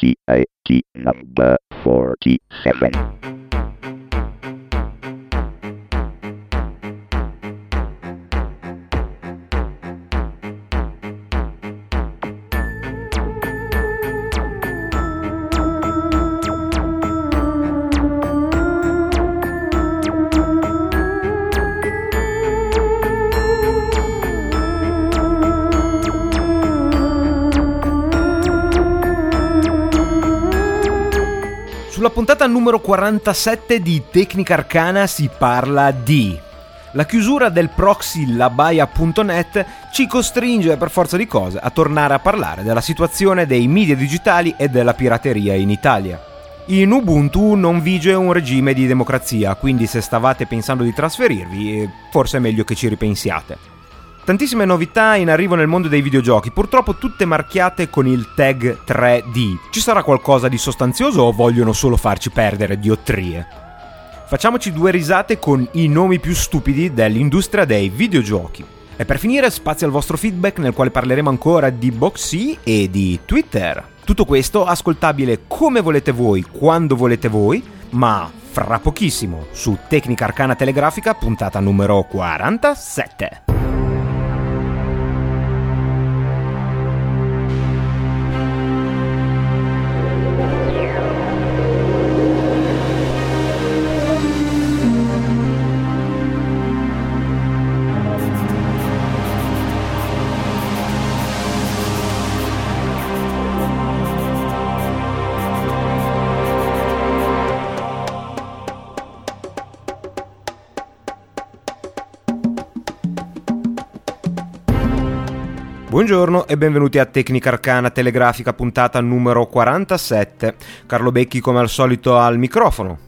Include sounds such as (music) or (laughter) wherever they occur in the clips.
TIT number 47. Numero 47 di Tecnica Arcana si parla di la chiusura del proxy labaia.net ci costringe per forza di cose a tornare a parlare della situazione dei media digitali e della pirateria in Italia. In Ubuntu non vige un regime di democrazia, quindi se stavate pensando di trasferirvi, eh, forse è meglio che ci ripensiate. Tantissime novità in arrivo nel mondo dei videogiochi, purtroppo tutte marchiate con il tag 3D. Ci sarà qualcosa di sostanzioso o vogliono solo farci perdere diottrie? Facciamoci due risate con i nomi più stupidi dell'industria dei videogiochi. E per finire spazio al vostro feedback nel quale parleremo ancora di Boxy e di Twitter. Tutto questo ascoltabile come volete voi, quando volete voi, ma fra pochissimo su Tecnica Arcana Telegrafica puntata numero 47. Buongiorno e benvenuti a Tecnica Arcana Telegrafica puntata numero 47. Carlo Becchi come al solito al microfono.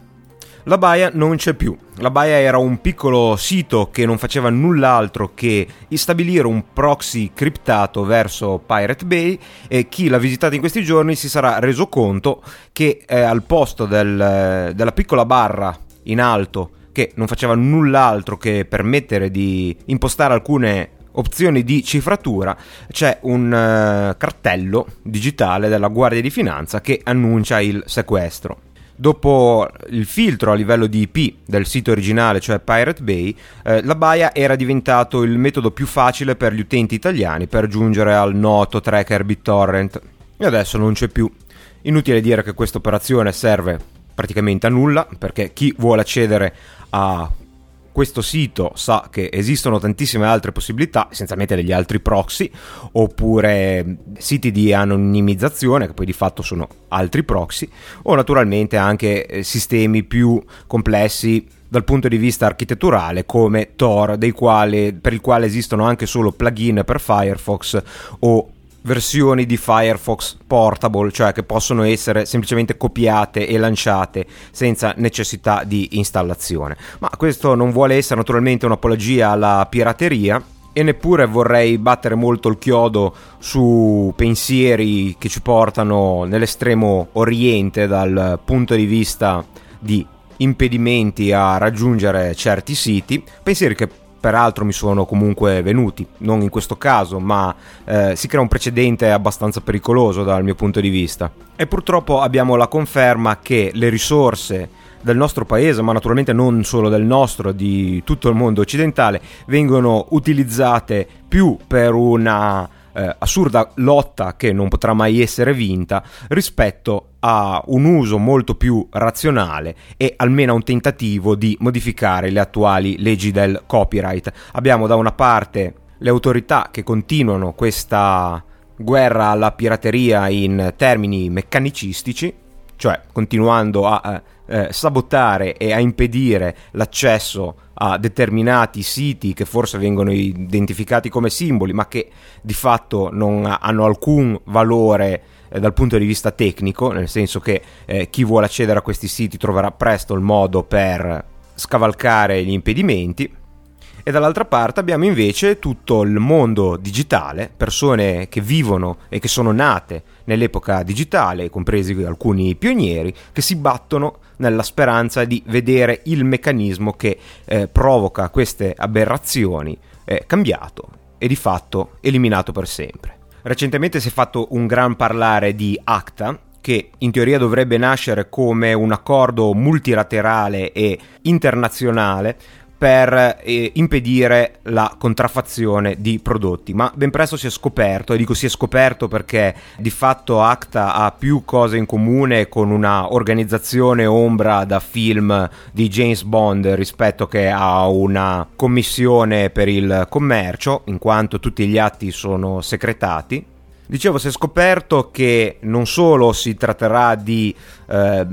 La Baia non c'è più. La Baia era un piccolo sito che non faceva null'altro che stabilire un proxy criptato verso Pirate Bay e chi l'ha visitato in questi giorni si sarà reso conto che eh, al posto del, della piccola barra in alto che non faceva null'altro che permettere di impostare alcune opzioni di cifratura c'è un uh, cartello digitale della Guardia di Finanza che annuncia il sequestro. Dopo il filtro a livello di IP del sito originale, cioè Pirate Bay, eh, la baia era diventato il metodo più facile per gli utenti italiani per giungere al noto tracker BitTorrent. E adesso non c'è più. Inutile dire che questa operazione serve praticamente a nulla, perché chi vuole accedere a questo sito sa che esistono tantissime altre possibilità, essenzialmente degli altri proxy, oppure siti di anonimizzazione, che poi di fatto sono altri proxy, o naturalmente anche eh, sistemi più complessi dal punto di vista architetturale come Tor, quali, per il quale esistono anche solo plugin per Firefox o versioni di Firefox Portable, cioè che possono essere semplicemente copiate e lanciate senza necessità di installazione. Ma questo non vuole essere naturalmente un'apologia alla pirateria e neppure vorrei battere molto il chiodo su pensieri che ci portano nell'estremo oriente dal punto di vista di impedimenti a raggiungere certi siti, pensieri che peraltro mi sono comunque venuti, non in questo caso, ma eh, si crea un precedente abbastanza pericoloso dal mio punto di vista. E purtroppo abbiamo la conferma che le risorse del nostro paese, ma naturalmente non solo del nostro, di tutto il mondo occidentale, vengono utilizzate più per una eh, assurda lotta che non potrà mai essere vinta rispetto a un uso molto più razionale e almeno a un tentativo di modificare le attuali leggi del copyright. Abbiamo da una parte le autorità che continuano questa guerra alla pirateria in termini meccanicistici, cioè continuando a eh, sabotare e a impedire l'accesso a determinati siti che forse vengono identificati come simboli, ma che di fatto non hanno alcun valore eh, dal punto di vista tecnico, nel senso che eh, chi vuole accedere a questi siti troverà presto il modo per scavalcare gli impedimenti e dall'altra parte abbiamo invece tutto il mondo digitale, persone che vivono e che sono nate nell'epoca digitale, compresi alcuni pionieri, che si battono nella speranza di vedere il meccanismo che eh, provoca queste aberrazioni eh, cambiato e di fatto eliminato per sempre. Recentemente si è fatto un gran parlare di ACTA, che in teoria dovrebbe nascere come un accordo multilaterale e internazionale per eh, impedire la contraffazione di prodotti, ma ben presto si è scoperto, e dico si è scoperto perché di fatto ACTA ha più cose in comune con una organizzazione ombra da film di James Bond rispetto che a una commissione per il commercio, in quanto tutti gli atti sono segretati. Dicevo, si è scoperto che non solo si tratterà di eh,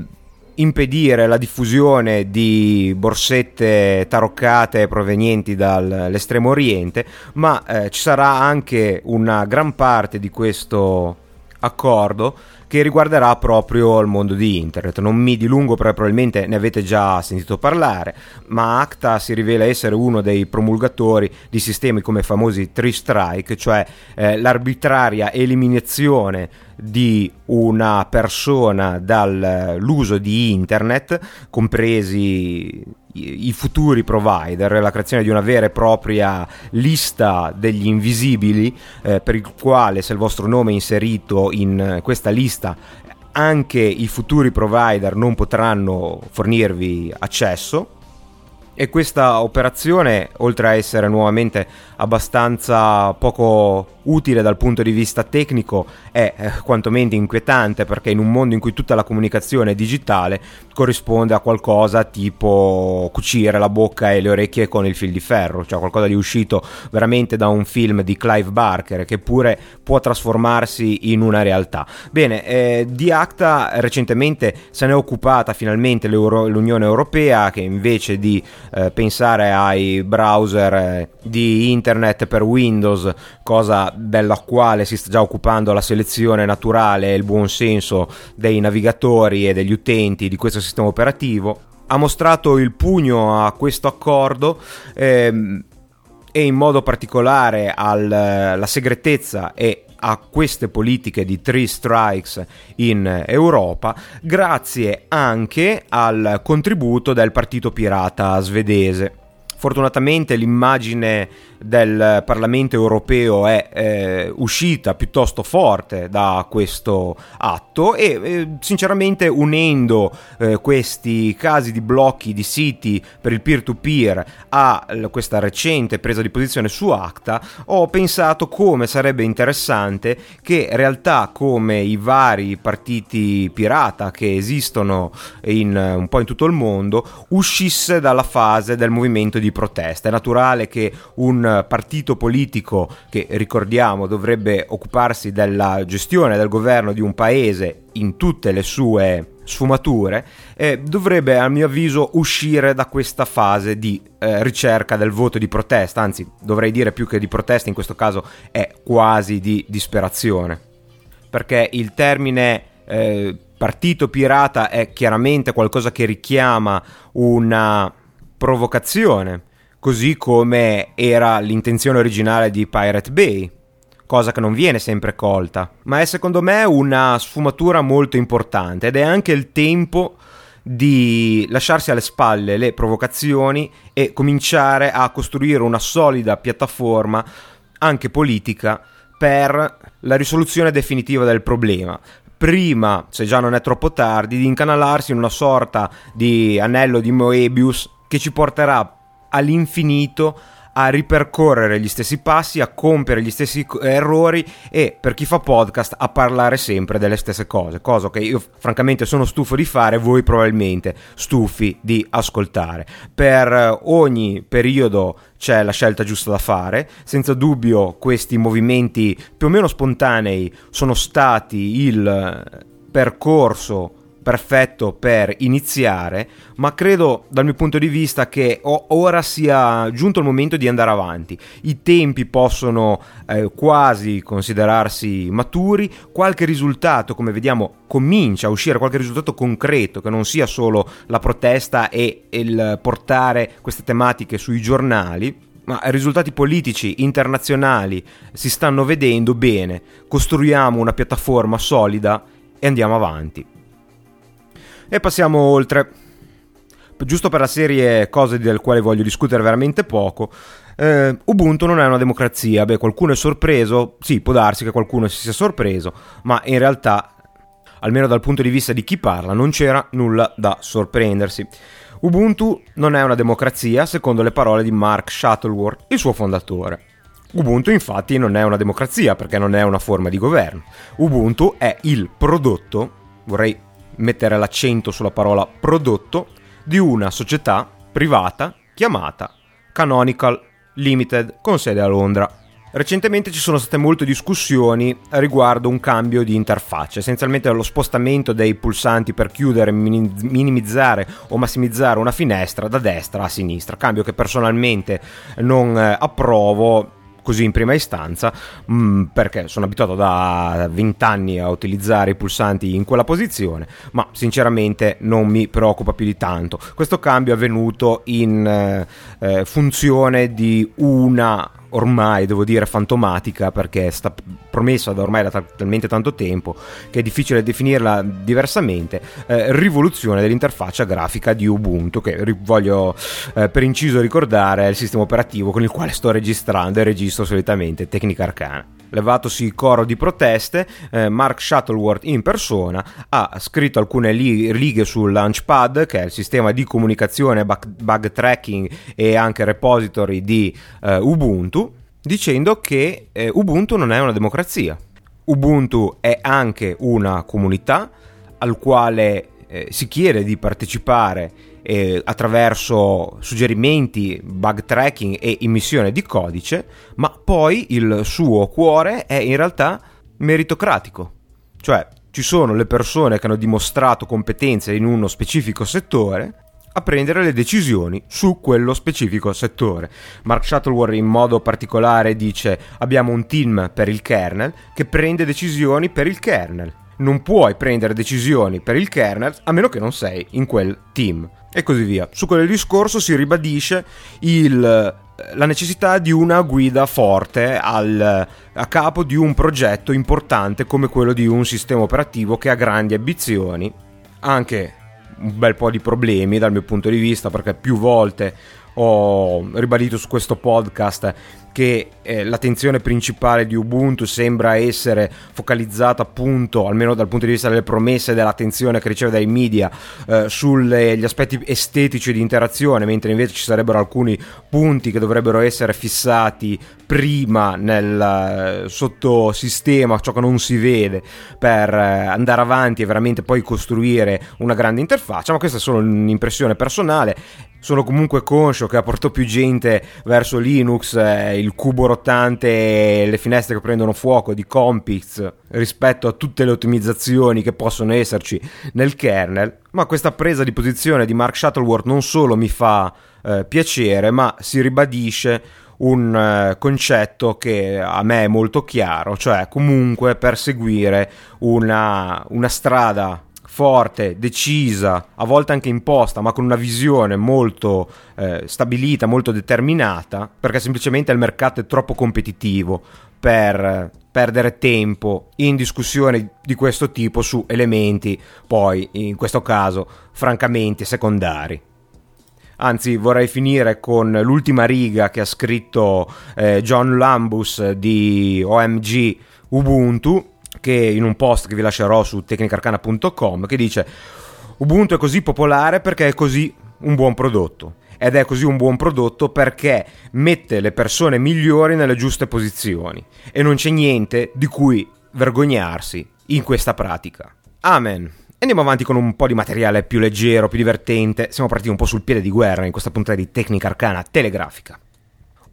impedire la diffusione di borsette taroccate provenienti dall'estremo oriente, ma eh, ci sarà anche una gran parte di questo accordo che riguarderà proprio il mondo di internet. Non mi dilungo perché probabilmente ne avete già sentito parlare, ma ACTA si rivela essere uno dei promulgatori di sistemi come i famosi three strike, cioè eh, l'arbitraria eliminazione di una persona dall'uso di internet, compresi i futuri provider, la creazione di una vera e propria lista degli invisibili eh, per il quale se il vostro nome è inserito in questa lista anche i futuri provider non potranno fornirvi accesso e questa operazione oltre a essere nuovamente abbastanza poco utile dal punto di vista tecnico è eh, quantomeno inquietante perché in un mondo in cui tutta la comunicazione è digitale corrisponde a qualcosa tipo cucire la bocca e le orecchie con il fil di ferro, cioè qualcosa di uscito veramente da un film di Clive Barker che pure può trasformarsi in una realtà. Bene, eh, di ACTA recentemente se ne è occupata finalmente l'Unione Europea che invece di eh, pensare ai browser eh, di internet per Windows, cosa della quale si sta già occupando la selezione naturale e il buon senso dei navigatori e degli utenti di questo sistema operativo, ha mostrato il pugno a questo accordo ehm, e in modo particolare alla segretezza e a queste politiche di three strikes in Europa, grazie anche al contributo del partito pirata svedese. Fortunatamente l'immagine del Parlamento europeo è eh, uscita piuttosto forte da questo atto e eh, sinceramente unendo eh, questi casi di blocchi di siti per il peer-to-peer a questa recente presa di posizione su ACTA ho pensato come sarebbe interessante che realtà come i vari partiti pirata che esistono in, un po' in tutto il mondo uscisse dalla fase del movimento di protesta. È naturale che un partito politico che ricordiamo dovrebbe occuparsi della gestione del governo di un paese in tutte le sue sfumature, eh, dovrebbe a mio avviso uscire da questa fase di eh, ricerca del voto di protesta, anzi dovrei dire più che di protesta, in questo caso è quasi di disperazione, perché il termine eh, partito pirata è chiaramente qualcosa che richiama una provocazione così come era l'intenzione originale di Pirate Bay, cosa che non viene sempre colta, ma è secondo me una sfumatura molto importante ed è anche il tempo di lasciarsi alle spalle le provocazioni e cominciare a costruire una solida piattaforma anche politica per la risoluzione definitiva del problema. Prima, se già non è troppo tardi, di incanalarsi in una sorta di anello di Moebius che ci porterà all'infinito a ripercorrere gli stessi passi, a compiere gli stessi errori e per chi fa podcast a parlare sempre delle stesse cose, cosa che io francamente sono stufo di fare, voi probabilmente stufi di ascoltare. Per ogni periodo c'è la scelta giusta da fare, senza dubbio questi movimenti più o meno spontanei sono stati il percorso perfetto per iniziare, ma credo dal mio punto di vista che ora sia giunto il momento di andare avanti. I tempi possono eh, quasi considerarsi maturi, qualche risultato, come vediamo, comincia a uscire, qualche risultato concreto che non sia solo la protesta e il portare queste tematiche sui giornali, ma risultati politici internazionali si stanno vedendo bene, costruiamo una piattaforma solida e andiamo avanti. E passiamo oltre. Giusto per la serie cose del quale voglio discutere veramente poco. Eh, Ubuntu non è una democrazia. Beh, qualcuno è sorpreso. Sì, può darsi che qualcuno si sia sorpreso, ma in realtà almeno dal punto di vista di chi parla, non c'era nulla da sorprendersi. Ubuntu non è una democrazia, secondo le parole di Mark Shuttleworth, il suo fondatore. Ubuntu infatti non è una democrazia perché non è una forma di governo. Ubuntu è il prodotto, vorrei mettere l'accento sulla parola prodotto, di una società privata chiamata Canonical Limited con sede a Londra. Recentemente ci sono state molte discussioni riguardo un cambio di interfaccia, essenzialmente lo spostamento dei pulsanti per chiudere, minimizzare o massimizzare una finestra da destra a sinistra, cambio che personalmente non eh, approvo così in prima istanza mh, mm, perché sono abituato da 20 anni a utilizzare i pulsanti in quella posizione ma sinceramente non mi preoccupa più di tanto. Questo cambio è avvenuto in eh, eh funzione di una ormai devo dire fantomatica perché sta promessa da ormai da talmente tanto tempo che è difficile definirla diversamente eh, rivoluzione dell'interfaccia grafica di Ubuntu che ri- voglio eh, per inciso ricordare è il sistema operativo con il quale sto registrando e registro solitamente Tecnica Arcana levatosi il coro di proteste, eh, Mark Shuttleworth in persona ha scritto alcune li- righe sul Launchpad, che è il sistema di comunicazione, bug, bug tracking e anche repository di eh, Ubuntu, dicendo che eh, Ubuntu non è una democrazia. Ubuntu è anche una comunità al quale eh, si chiede di partecipare eh, attraverso suggerimenti, bug tracking e immissione di codice, ma poi il suo cuore è in realtà meritocratico. Cioè, ci sono le persone che hanno dimostrato competenze in uno specifico settore a prendere le decisioni su quello specifico settore. Mark Shuttleworth in modo particolare dice abbiamo un team per il kernel che prende decisioni per il kernel. Non puoi prendere decisioni per il kernel a meno che non sei in quel team e così via. Su quel discorso si ribadisce il, la necessità di una guida forte al, a capo di un progetto importante come quello di un sistema operativo che ha grandi ambizioni, anche un bel po' di problemi dal mio punto di vista perché più volte ho ribadito su questo podcast che eh, l'attenzione principale di Ubuntu sembra essere focalizzata appunto, almeno dal punto di vista delle promesse e dell'attenzione che riceve dai media, eh, sugli aspetti estetici di interazione, mentre invece ci sarebbero alcuni punti che dovrebbero essere fissati prima nel eh, sottosistema, ciò che non si vede, per eh, andare avanti e veramente poi costruire una grande interfaccia, ma questa è solo un'impressione personale. Sono comunque conscio che apportò più gente verso Linux, eh, il cubo rotante e le finestre che prendono fuoco di Compix rispetto a tutte le ottimizzazioni che possono esserci nel kernel, ma questa presa di posizione di Mark Shuttleworth non solo mi fa eh, piacere, ma si ribadisce un eh, concetto che a me è molto chiaro, cioè comunque perseguire una, una strada forte, decisa, a volte anche imposta, ma con una visione molto eh, stabilita, molto determinata, perché semplicemente il mercato è troppo competitivo per perdere tempo in discussioni di questo tipo su elementi poi in questo caso francamente secondari. Anzi, vorrei finire con l'ultima riga che ha scritto eh, John Lambus di OMG Ubuntu, che in un post che vi lascerò su tecnicarcana.com che dice Ubuntu è così popolare perché è così un buon prodotto ed è così un buon prodotto perché mette le persone migliori nelle giuste posizioni e non c'è niente di cui vergognarsi in questa pratica. Amen. Andiamo avanti con un po' di materiale più leggero, più divertente. Siamo partiti un po' sul piede di guerra in questa puntata di Tecnica Arcana Telegrafica.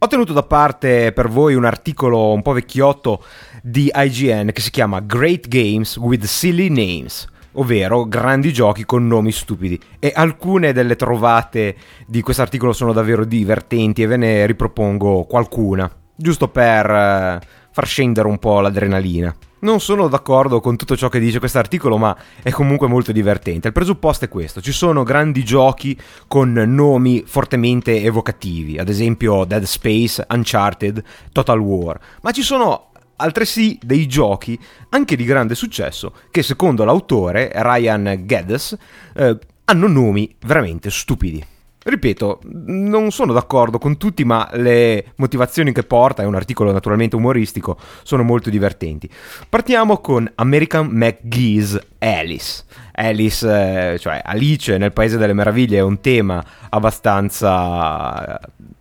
Ho tenuto da parte per voi un articolo un po' vecchiotto di IGN che si chiama Great Games with Silly Names, ovvero grandi giochi con nomi stupidi. E alcune delle trovate di questo articolo sono davvero divertenti e ve ne ripropongo qualcuna, giusto per eh, far scendere un po' l'adrenalina. Non sono d'accordo con tutto ciò che dice questo articolo, ma è comunque molto divertente. Il presupposto è questo: ci sono grandi giochi con nomi fortemente evocativi, ad esempio Dead Space, Uncharted, Total War, ma ci sono altresì dei giochi anche di grande successo che secondo l'autore Ryan Geddes eh, hanno nomi veramente stupidi. Ripeto, non sono d'accordo con tutti, ma le motivazioni che porta, è un articolo naturalmente umoristico, sono molto divertenti. Partiamo con American McGee's Alice. Alice, eh, cioè Alice nel Paese delle Meraviglie, è un tema abbastanza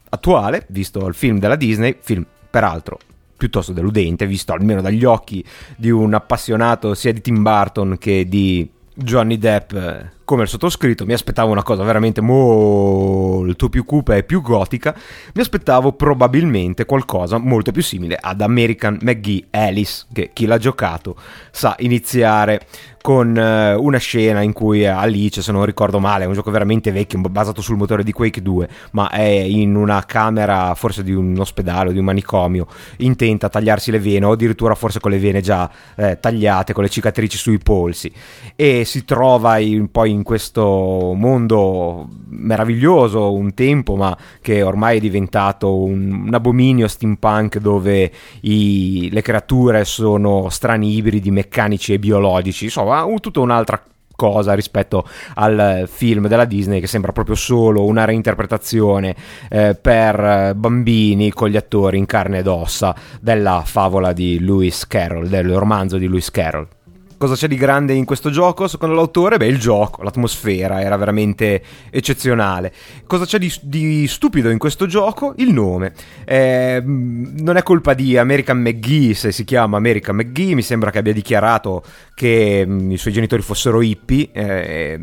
attuale, visto il film della Disney, film peraltro piuttosto deludente, visto almeno dagli occhi di un appassionato sia di Tim Burton che di Johnny Depp eh, come il sottoscritto, mi aspettavo una cosa veramente molto più cupa e più gotica, mi aspettavo probabilmente qualcosa molto più simile ad American McGee Alice, che chi l'ha giocato sa iniziare con eh, una scena in cui Alice, se non ricordo male, è un gioco veramente vecchio, basato sul motore di Quake 2, ma è in una camera forse di un ospedale o di un manicomio, intenta tagliarsi le vene o addirittura forse con le vene già eh, tagliate, con le cicatrici sui polsi e si trova in, poi in questo mondo meraviglioso un tempo, ma che ormai è diventato un, un abominio steampunk dove i, le creature sono strani ibridi meccanici e biologici, insomma, tutta un'altra cosa rispetto al film della Disney che sembra proprio solo una reinterpretazione eh, per bambini con gli attori in carne ed ossa della favola di Lewis Carroll, del romanzo di Lewis Carroll. Cosa c'è di grande in questo gioco? Secondo l'autore, beh, il gioco, l'atmosfera era veramente eccezionale. Cosa c'è di, di stupido in questo gioco? Il nome. Eh, non è colpa di American McGee se si chiama American McGee, mi sembra che abbia dichiarato che mh, mm, i suoi genitori fossero hippie. Eh,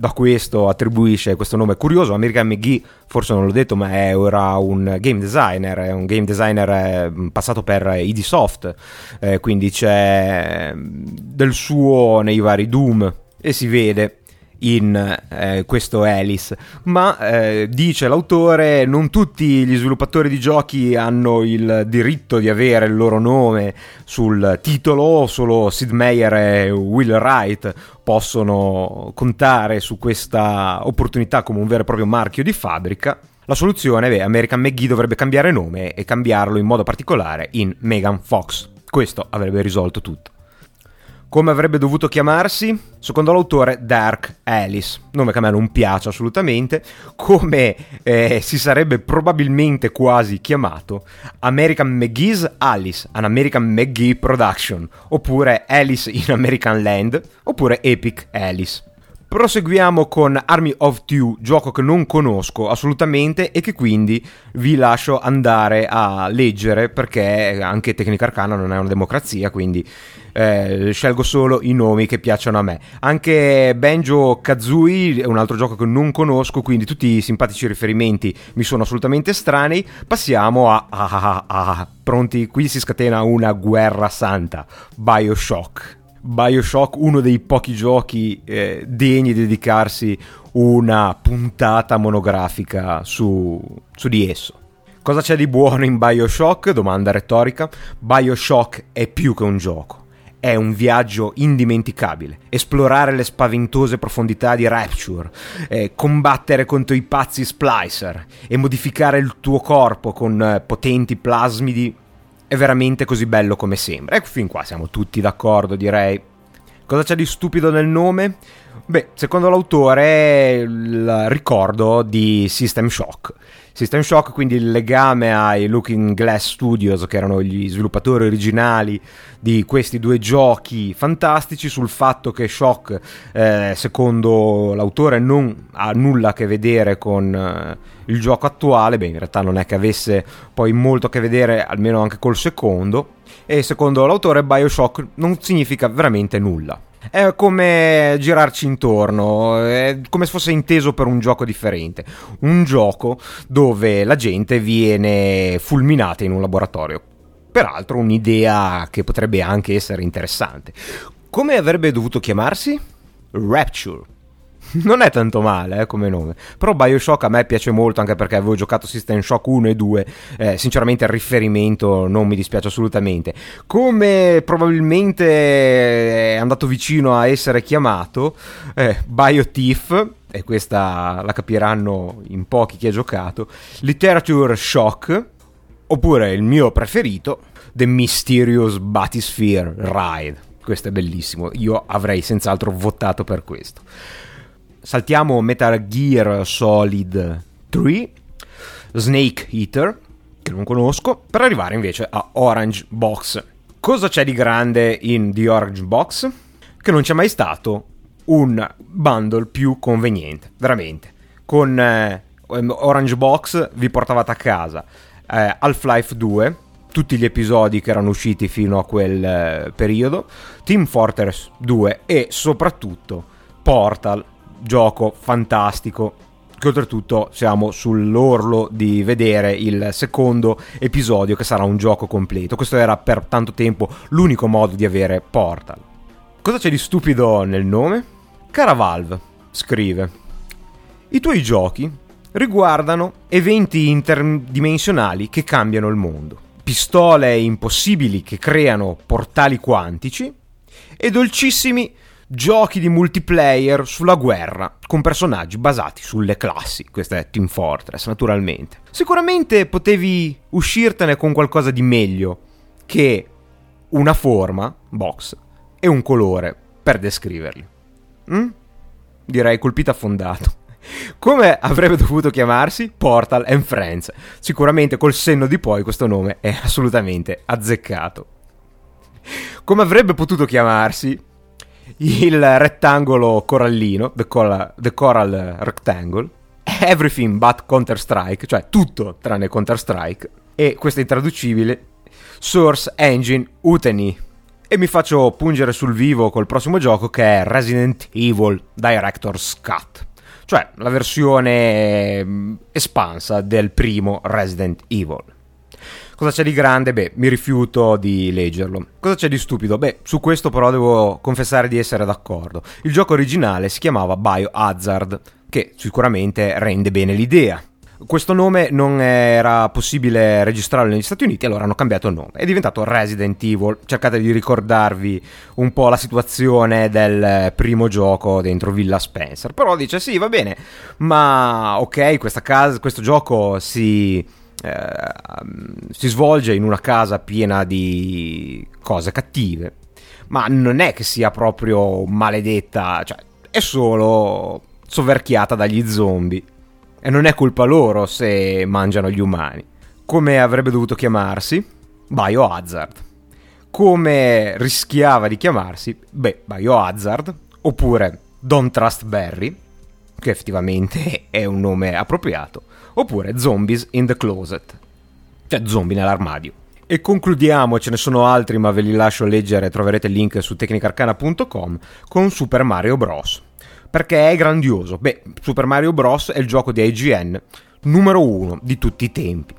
da questo attribuisce questo nome curioso. American McGee, forse non l'ho detto, ma era un game designer, è un game designer eh, passato per ID Soft, eh, quindi c'è del suo nei vari Doom e si vede in eh, questo Alice, ma eh, dice l'autore non tutti gli sviluppatori di giochi hanno il diritto di avere il loro nome sul titolo, solo Sid Meier e Will Wright possono contare su questa opportunità come un vero e proprio marchio di fabbrica. La soluzione, beh, American McGee dovrebbe cambiare nome e cambiarlo in modo particolare in Megan Fox. Questo avrebbe risolto tutto. Come avrebbe dovuto chiamarsi? Secondo l'autore Dark Alice, nome che a me non piace assolutamente, come eh, si sarebbe probabilmente quasi chiamato American McGee's Alice, an American McGee Production, oppure Alice in American Land, oppure Epic Alice. Proseguiamo con Army of Two, gioco che non conosco assolutamente e che quindi vi lascio andare a leggere perché anche Tecnica Arcana non è una democrazia, quindi eh, scelgo solo i nomi che piacciono a me. Anche Benjo Kazooie è un altro gioco che non conosco, quindi tutti i simpatici riferimenti mi sono assolutamente strani. Passiamo a... Ah, ah, ah, pronti? Qui si scatena una guerra santa. Bioshock. Bioshock, uno dei pochi giochi eh, degni di dedicarsi una puntata monografica su, su di esso. Cosa c'è di buono in Bioshock? Domanda retorica. Bioshock è più che un gioco. È un viaggio indimenticabile. Esplorare le spaventose profondità di Rapture, eh, combattere contro i pazzi Splicer e modificare il tuo corpo con eh, potenti plasmidi è veramente così bello come sembra. Ecco, fin qua siamo tutti d'accordo, direi. Cosa c'è di stupido nel nome? Beh, secondo l'autore il ricordo di System Shock. System Shock, quindi il legame ai Looking Glass Studios, che erano gli sviluppatori originali di questi due giochi fantastici, sul fatto che Shock, eh, secondo l'autore, non ha nulla a che vedere con eh, il gioco attuale. Beh, in realtà non è che avesse poi molto a che vedere, almeno anche col secondo. E secondo l'autore, Bioshock non significa veramente nulla. È come girarci intorno, è come se fosse inteso per un gioco differente. Un gioco dove la gente viene fulminata in un laboratorio. Peraltro un'idea che potrebbe anche essere interessante. Come avrebbe dovuto chiamarsi? Rapture. (laughs) non è tanto male eh, come nome. Però Bioshock a me piace molto anche perché avevo giocato System Shock 1 e 2. Eh, sinceramente il riferimento non mi dispiace assolutamente. Come probabilmente è andato vicino a essere chiamato, eh, BioTiff, e questa la capiranno in pochi chi ha giocato, Literature Shock, oppure il mio preferito, The Mysterious Batisphere Ride. Questo è bellissimo, io avrei senz'altro votato per questo. Saltiamo Metal Gear Solid 3, Snake Eater, che non conosco, per arrivare invece a Orange Box. Cosa c'è di grande in The Orange Box? Che non c'è mai stato un bundle più conveniente, veramente. Con eh, Orange Box vi portavate a casa eh, Half-Life 2, tutti gli episodi che erano usciti fino a quel eh, periodo, Team Fortress 2 e soprattutto Portal, gioco fantastico che oltretutto siamo sull'orlo di vedere il secondo episodio che sarà un gioco completo. Questo era per tanto tempo l'unico modo di avere Portal. Cosa c'è di stupido nel nome? Cara Valve, scrive, i tuoi giochi riguardano eventi interdimensionali che cambiano il mondo, pistole impossibili che creano portali quantici e dolcissimi giochi di multiplayer sulla guerra con personaggi basati sulle classi. Questo è Team Fortress, naturalmente. Sicuramente potevi uscirtene con qualcosa di meglio che una forma, box, e un colore per descriverli. Mm? Direi colpito affondato. (laughs) Come avrebbe dovuto chiamarsi? Portal and Friends. Sicuramente col senno di poi questo nome è assolutamente azzeccato. Come avrebbe potuto chiamarsi? Il rettangolo corallino, the coral, the coral rectangle, everything but Counter-Strike, cioè tutto tranne Counter-Strike, e questo è intraducibile, Source Engine Uteni. E mi faccio pungere sul vivo col prossimo gioco che è Resident Evil Director's Cut, cioè la versione mm, espansa del primo Resident Evil. Cosa c'è di grande? Beh, mi rifiuto di leggerlo. Cosa c'è di stupido? Beh, su questo però devo confessare di essere d'accordo. Il gioco originale si chiamava Biohazard, che sicuramente rende bene l'idea. Questo nome non era possibile registrarlo negli Stati Uniti, allora hanno cambiato nome. È diventato Resident Evil. Cercate di ricordarvi un po' la situazione del primo gioco dentro Villa Spencer. Però dice: sì, va bene, ma ok, casa, questo gioco si eh, si svolge in una casa piena di cose cattive, ma non è che sia proprio maledetta, cioè è solo soverchiata dagli zombie. E non è colpa loro se mangiano gli umani. Come avrebbe dovuto chiamarsi? Biohazard. Come rischiava di chiamarsi? Beh, Biohazard. Oppure Don't Trust Barry, che effettivamente (laughs) è un nome appropriato oppure Zombies in the Closet, cioè zombie nell'armadio. E concludiamo, ce ne sono altri ma ve li lascio leggere, troverete il link su tecnicarcana.com, con Super Mario Bros. Perché è grandioso. Beh, Super Mario Bros. è il gioco di IGN numero uno di tutti i tempi.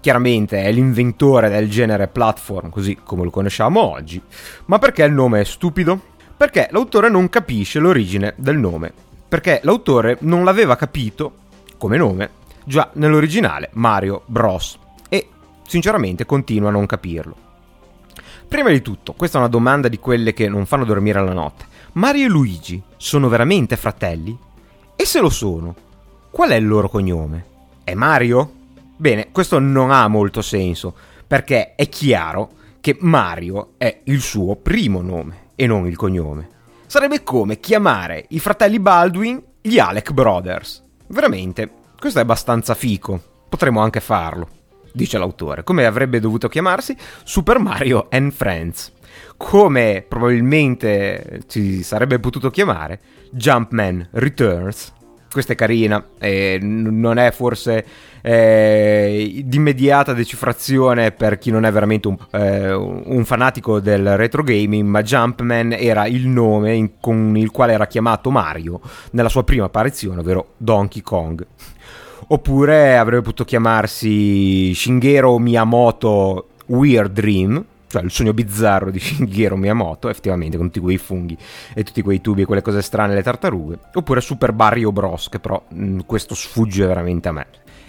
Chiaramente è l'inventore del genere platform, così come lo conosciamo oggi. Ma perché il nome è stupido? Perché l'autore non capisce l'origine del nome. Perché l'autore non l'aveva capito come nome già nell'originale Mario Bros. E sinceramente continua a non capirlo. Prima di tutto, questa è una domanda di quelle che non fanno dormire la notte. Mario e Luigi sono veramente fratelli? E se lo sono, qual è il loro cognome? È Mario? Bene, questo non ha molto senso, perché è chiaro che Mario è il suo primo nome e non il cognome. Sarebbe come chiamare i fratelli Baldwin gli Alec Brothers. Veramente, questo è abbastanza fico, potremmo anche farlo, dice l'autore. Come avrebbe dovuto chiamarsi? Super Mario and Friends. Come probabilmente ci sarebbe potuto chiamare? Jumpman Returns. Questa è carina, e non è forse eh, di immediata decifrazione per chi non è veramente un, eh, un, fanatico del retro gaming, ma Jumpman era il nome in, con il quale era chiamato Mario nella sua prima apparizione, ovvero Donkey Kong. Oppure avrebbe potuto chiamarsi Shigeru Miyamoto Weird Dream, cioè il sogno bizzarro di (laughs) Shigeru Miyamoto, effettivamente con tutti quei funghi e tutti quei tubi e quelle cose strane, le tartarughe. Oppure Super Mario Bros, che però mh, questo sfugge veramente a me.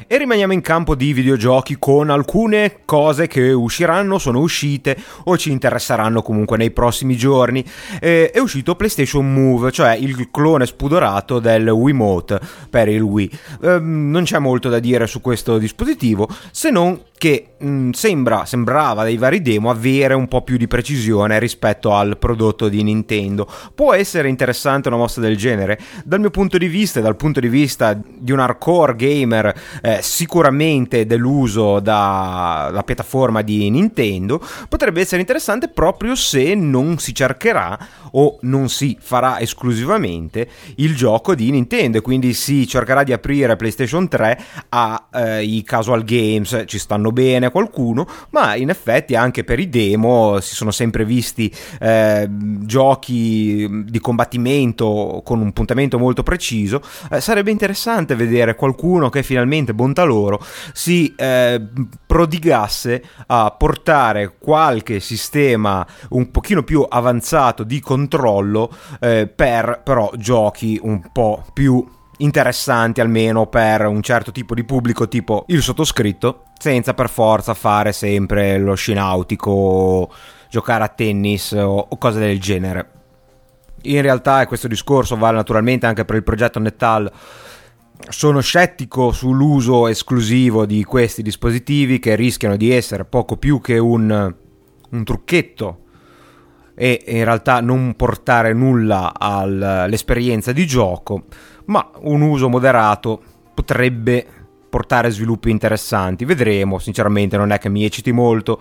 E rimaniamo in campo di videogiochi con alcune cose che usciranno, sono uscite o ci interesseranno comunque nei prossimi giorni. Eh, è uscito PlayStation Move, cioè il clone spudorato del Wiimote per il Wii. Eh, non c'è molto da dire su questo dispositivo, se non che mh, sembra, sembrava dai vari demo avere un po' più di precisione rispetto al prodotto di Nintendo. Può essere interessante una mossa del genere? Dal mio punto di vista e dal punto di vista di un hardcore gamer eh, sicuramente deluso dalla piattaforma di Nintendo, potrebbe essere interessante proprio se non si cercherà o non si farà esclusivamente il gioco di Nintendo, quindi si cercherà di aprire PlayStation 3 ai eh, casual games, ci stanno fanno bene a qualcuno, ma in effetti anche per i demo si sono sempre visti eh, giochi di combattimento con un puntamento molto preciso. Eh, sarebbe interessante vedere qualcuno che finalmente, bontà loro, si eh, prodigasse a portare qualche sistema un pochino più avanzato di controllo eh, per però giochi un po' più interessanti almeno per un certo tipo di pubblico tipo il sottoscritto senza per forza fare sempre lo sci nautico giocare a tennis o, o cose del genere. In realtà e questo discorso vale naturalmente anche per il progetto Netal sono scettico sull'uso esclusivo di questi dispositivi che rischiano di essere poco più che un, un trucchetto e in realtà non portare nulla all'esperienza di gioco ma un uso moderato potrebbe portare sviluppi interessanti. Vedremo, sinceramente non è che mi ecciti molto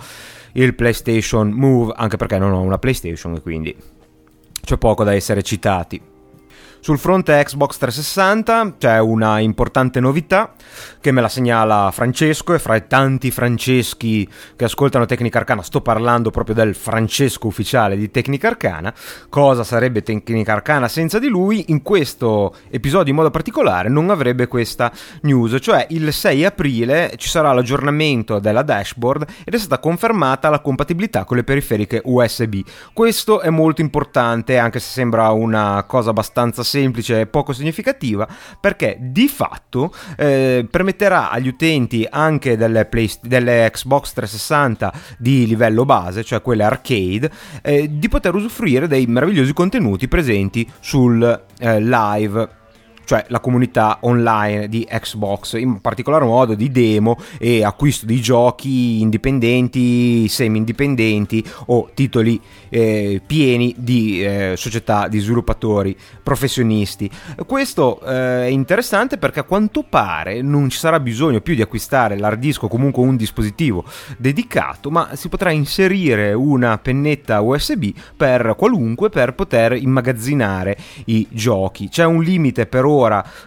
il PlayStation Move, anche perché non ho una PlayStation e quindi c'è poco da essere citati. Sul fronte Xbox 360 c'è una importante novità che me la segnala Francesco e fra i tanti Franceschi che ascoltano Tecnica Arcana sto parlando proprio del Francesco ufficiale di Tecnica Arcana. Cosa sarebbe Tecnica Arcana senza di lui? In questo episodio in modo particolare non avrebbe questa news, cioè il 6 aprile ci sarà l'aggiornamento della dashboard ed è stata confermata la compatibilità con le periferiche USB. Questo è molto importante anche se sembra una cosa abbastanza semplice e poco significativa perché di fatto eh, permetterà agli utenti anche delle, Play, delle, Xbox 360 di livello base, cioè quelle arcade, eh, di poter usufruire dei meravigliosi contenuti presenti sul eh, live cioè la comunità online di Xbox, in particolar modo di demo e acquisto di giochi indipendenti, semi-indipendenti o titoli eh, pieni di eh, società di sviluppatori professionisti. Questo eh, è interessante perché a quanto pare non ci sarà bisogno più di acquistare l'hard disk o comunque un dispositivo dedicato, ma si potrà inserire una pennetta USB per qualunque per poter immagazzinare i giochi. C'è un limite per ora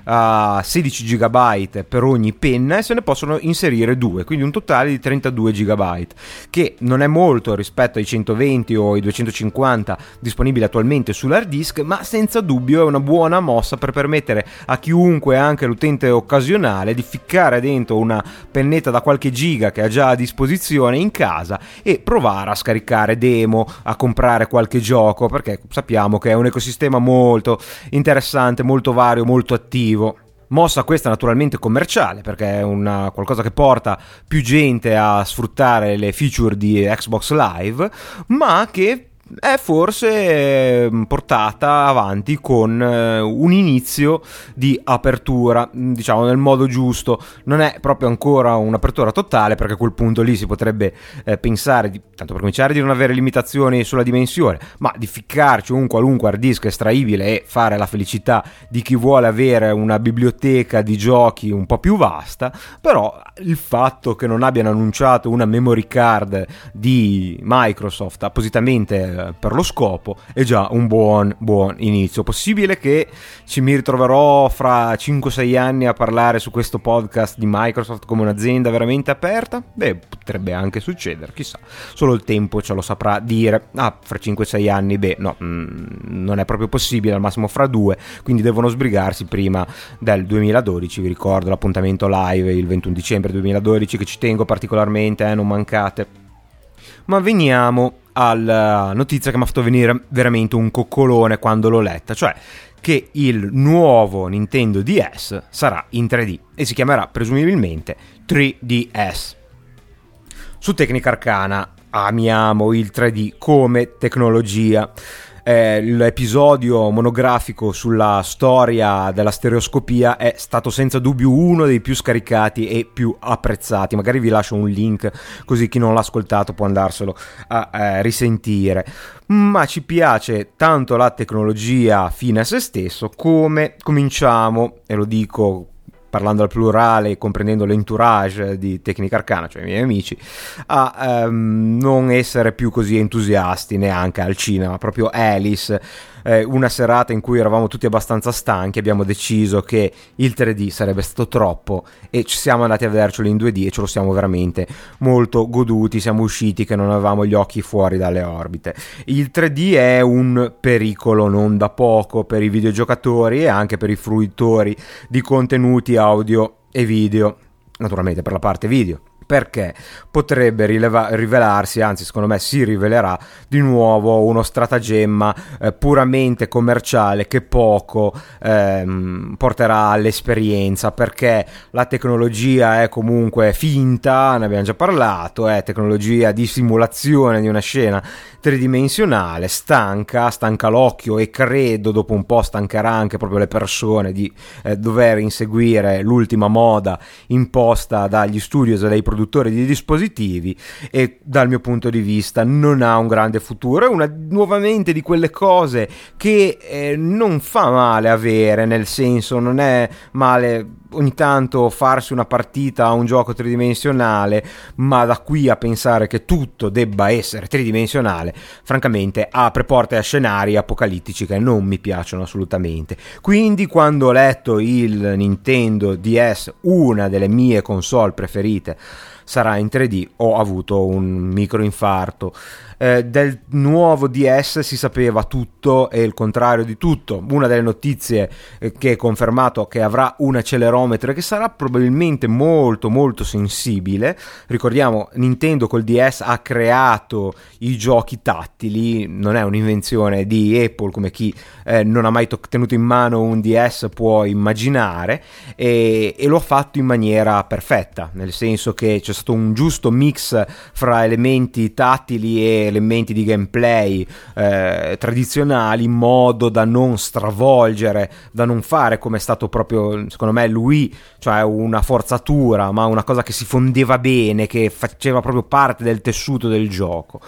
a 16 GB per ogni penna e se ne possono inserire due, quindi un totale di 32 GB, che non è molto rispetto ai 120 o ai 250 disponibili attualmente sull'hard disk, ma senza dubbio è una buona mossa per permettere a chiunque, anche l'utente occasionale, di ficcare dentro una pennetta da qualche giga che ha già a disposizione in casa e provare a scaricare demo, a comprare qualche gioco, perché sappiamo che è un ecosistema molto interessante, molto vario, molto molto attivo. Mossa questa naturalmente commerciale perché è una, qualcosa che porta più gente a sfruttare le feature di Xbox Live, ma che è forse ehm, portata avanti con eh, un inizio di apertura, mm, diciamo nel modo giusto. Non è proprio ancora un'apertura totale, perché a quel punto lì si potrebbe eh, pensare, di, tanto per cominciare, di non avere limitazioni sulla dimensione, ma di ficcarci un qualunque hard disk estraibile e fare la felicità di chi vuole avere una biblioteca di giochi un po' più vasta. Però il fatto che non abbiano annunciato una memory card di Microsoft appositamente per lo scopo è già un buon, buon inizio. Possibile che ci mi ritroverò fra 5-6 anni a parlare su questo podcast di Microsoft come un'azienda veramente aperta? Beh, potrebbe anche succedere, chissà. Solo il tempo ce lo saprà dire. Ah, fra 5-6 anni, beh, no, mm, non è proprio possibile, al massimo fra due, quindi devono sbrigarsi prima del 2012. Vi ricordo l'appuntamento live il 21 dicembre 2012 che ci tengo particolarmente, eh, non mancate. Ma veniamo alla notizia che mi ha fatto venire veramente un coccolone quando l'ho letta, cioè che il nuovo Nintendo DS sarà in 3D e si chiamerà presumibilmente 3DS. Su Tecnica Arcana amiamo il 3D come tecnologia. Eh, l'episodio monografico sulla storia della stereoscopia è stato senza dubbio uno dei più scaricati e più apprezzati. Magari vi lascio un link così chi non l'ha ascoltato può andarselo a eh, risentire. Ma ci piace tanto la tecnologia fine a se stesso come cominciamo, e lo dico parlando al plurale e comprendendo l'entourage di Tecnica Arcana, cioè i miei amici, a um, non essere più così entusiasti neanche al cinema. Proprio Alice eh, una serata in cui eravamo tutti abbastanza stanchi, abbiamo deciso che il 3D sarebbe stato troppo e ci siamo andati a vedercelo in 2D e ce lo siamo veramente molto goduti, siamo usciti che non avevamo gli occhi fuori dalle orbite. Il 3D è un pericolo non da poco per i videogiocatori e anche per i fruitori di contenuti audio e video, naturalmente per la parte video perché potrebbe rileva- rivelarsi, anzi secondo me si rivelerà di nuovo uno stratagemma eh, puramente commerciale che poco ehm, porterà all'esperienza perché la tecnologia è comunque finta, ne abbiamo già parlato, è tecnologia di simulazione di una scena tridimensionale, stanca, stanca l'occhio e credo dopo un po' stancherà anche proprio le persone di eh, dover inseguire l'ultima moda imposta dagli studios e dai produttori di dispositivi e dal mio punto di vista non ha un grande futuro, è una nuovamente di quelle cose che eh, non fa male avere, nel senso non è male ogni tanto farsi una partita a un gioco tridimensionale, ma da qui a pensare che tutto debba essere tridimensionale, francamente apre porte a scenari apocalittici che non mi piacciono assolutamente. Quindi quando ho letto il Nintendo DS, una delle mie console preferite, sarà in 3D, ho avuto un microinfarto eh, del nuovo DS si sapeva tutto e il contrario di tutto. Una delle notizie eh, che è confermato che avrà un accelerometro che sarà probabilmente molto molto sensibile. Ricordiamo, Nintendo col DS ha creato i giochi tattili, non è un'invenzione di Apple come chi eh, non ha mai to- tenuto in mano un DS può immaginare e, e lo ha fatto in maniera perfetta, nel senso che c'è stato un giusto mix fra elementi tattili e elementi di gameplay eh, tradizionali in modo da non stravolgere, da non fare come è stato proprio secondo me lui, cioè una forzatura, ma una cosa che si fondeva bene, che faceva proprio parte del tessuto del gioco.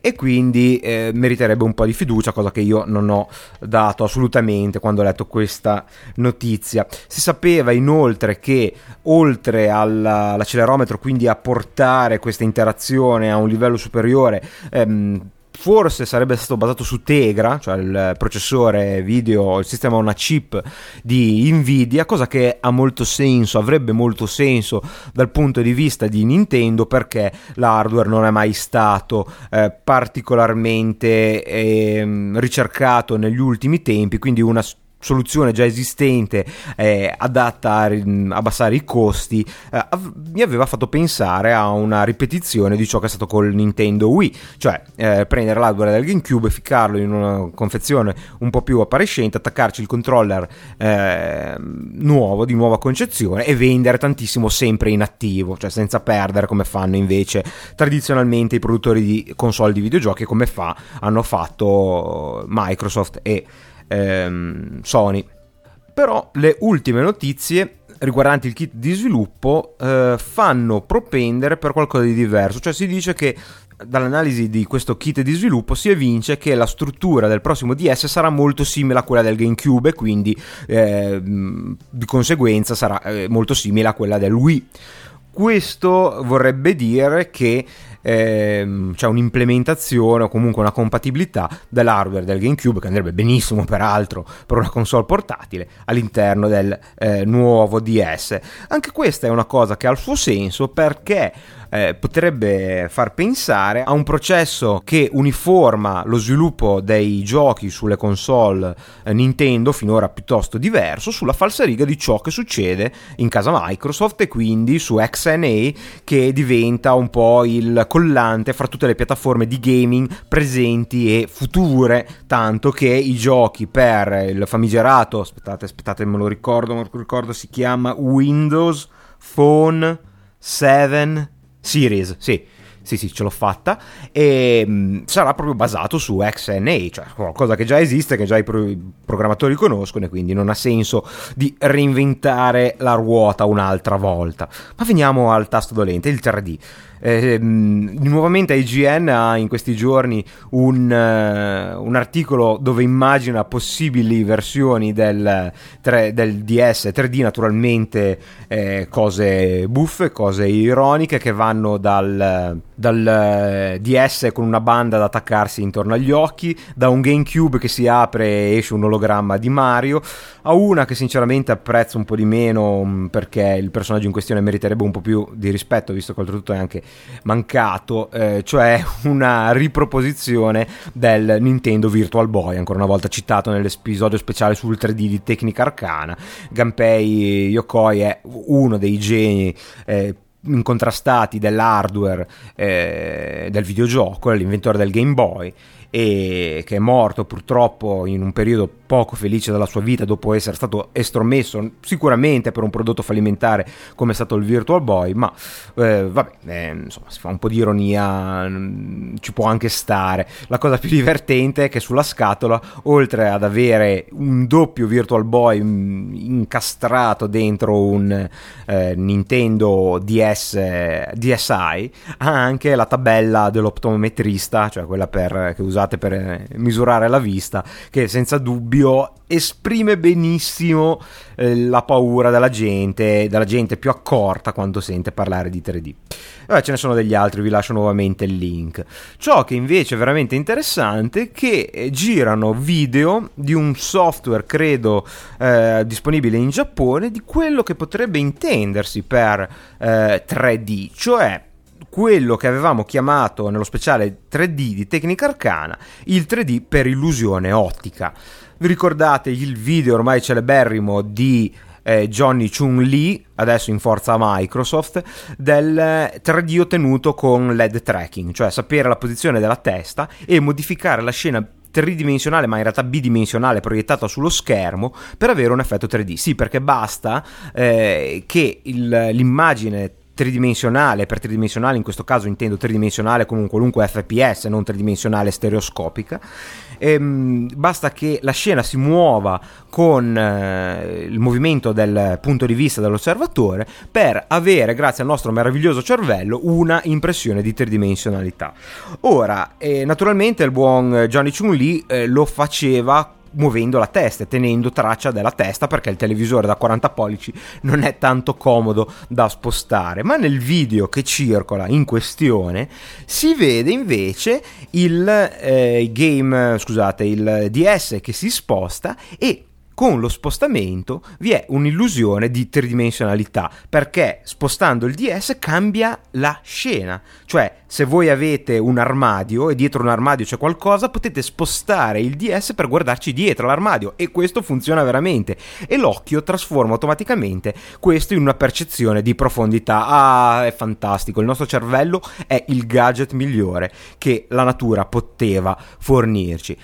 E quindi eh, meriterebbe un po' di fiducia, cosa che io non ho dato assolutamente quando ho letto questa notizia. Si sapeva inoltre che oltre all'accelerometro, quindi a portare questa interazione a un livello superiore, eh, ehm, forse sarebbe stato basato su Tegra, cioè il processore video, il sistema una chip di Nvidia, cosa che ha molto senso, avrebbe molto senso dal punto di vista di Nintendo perché l'hardware non è mai stato eh, particolarmente eh, ricercato negli ultimi tempi, quindi una soluzione già esistente eh, adatta a abbassare i costi eh, mi aveva fatto pensare a una ripetizione di ciò che è stato col Nintendo Wii cioè eh, prendere l'hardware del GameCube ficcarlo in una confezione un po' più appariscente attaccarci il controller ehm, nuovo di nuova concezione e vendere tantissimo sempre in attivo cioè senza perdere come fanno invece tradizionalmente i produttori di console di videogiochi come fa hanno fatto Microsoft e ehm, Sony. Però le ultime notizie riguardanti il kit di sviluppo eh, fanno propendere per qualcosa di diverso, cioè si dice che dall'analisi di questo kit di sviluppo si evince che la struttura del prossimo DS sarà molto simile a quella del GameCube e quindi eh, di conseguenza sarà eh, molto simile a quella del Wii. Questo vorrebbe dire che ehm, c'è un'implementazione o comunque una compatibilità dell'hardware del GameCube che andrebbe benissimo peraltro per una console portatile all'interno del eh, nuovo DS. Anche questa è una cosa che ha il suo senso perché eh, potrebbe far pensare a un processo che uniforma lo sviluppo dei giochi sulle console eh, Nintendo, finora piuttosto diverso, sulla falsariga di ciò che succede in casa Microsoft e quindi su XNA che diventa un po' il collante fra tutte le piattaforme di gaming presenti e future, tanto che i giochi per il famigerato, aspettate, aspettate, me lo ricordo, me lo ricordo, si chiama Windows Phone 7 Series, sì, sì, sì, ce l'ho fatta. E mh, mm, sarà proprio basato su XNA, cioè qualcosa che già esiste, che già i, pro- i, programmatori conoscono, e quindi non ha senso di reinventare la ruota un'altra volta. Ma veniamo al tasto dolente, il 3D. Eh, nuovamente IGN ha in questi giorni un, uh, un, articolo dove immagina possibili versioni del, tre, del DS 3D, naturalmente eh, cose buffe, cose ironiche che vanno dal, dal eh, DS con una banda da attaccarsi intorno agli occhi, da un GameCube che si apre e esce un ologramma di Mario, a una che sinceramente apprezzo un po' di meno mm, perché il personaggio in questione meriterebbe un po' più di rispetto, visto che oltretutto è anche mancato, eh, cioè (laughs) una riproposizione del Nintendo Virtual Boy, ancora una volta citato nell'episodio speciale sul 3D di Tecnica Arcana. Gunpei Yokoi è uno dei geni eh, incontrastati dell'hardware eh, del videogioco, l'inventore del Game Boy e che è morto purtroppo in un periodo poco felice della sua vita dopo essere stato estromesso sicuramente per un prodotto fallimentare come è stato il Virtual Boy, ma eh, vabbè, eh, insomma, si fa un po' di ironia, mm, ci può anche stare. La cosa più divertente è che sulla scatola, oltre ad avere un doppio Virtual Boy mm, incastrato dentro un eh, Nintendo DS, DSi, ha anche la tabella dell'optometrista, cioè quella per, che usate per eh, misurare la vista, che senza dubbio dubbio esprime benissimo eh, la paura della gente, della gente più accorta quando sente parlare di 3D. Vabbè, ce ne sono degli altri, vi lascio nuovamente il link. Ciò che invece è veramente interessante è che eh, girano video di un software, credo, eh, disponibile in Giappone, di quello che potrebbe intendersi per eh, 3D, cioè quello che avevamo chiamato nello speciale 3D di Tecnica Arcana, il 3D per illusione ottica. Vi ricordate il video ormai celeberrimo di eh, Johnny Chung Lee, adesso in forza Microsoft, del 3D ottenuto con LED tracking, cioè sapere la posizione della testa e modificare la scena tridimensionale ma in realtà bidimensionale proiettata sullo schermo per avere un effetto 3D. Sì, perché basta eh, che il, l'immagine tridimensionale, per tridimensionale in questo caso intendo tridimensionale come un qualunque FPS, non tridimensionale stereoscopica, ehm, basta che la scena si muova con eh, il movimento del punto di vista dell'osservatore per avere, grazie al nostro meraviglioso cervello, una impressione di tridimensionalità. Ora, eh, naturalmente il buon Johnny Chun Lee eh, lo faceva muovendo la testa e tenendo traccia della testa perché il televisore da 40 pollici non è tanto comodo da spostare. Ma nel video che circola in questione si vede invece il eh, game scusate il DS che si sposta e con lo spostamento vi è un'illusione di tridimensionalità perché spostando il DS cambia la scena. Cioè, se voi avete un armadio e dietro un armadio c'è qualcosa, potete spostare il DS per guardarci dietro l'armadio e questo funziona veramente e l'occhio trasforma automaticamente questo in una percezione di profondità. Ah, è fantastico, il nostro cervello è il gadget migliore che la natura poteva fornirci.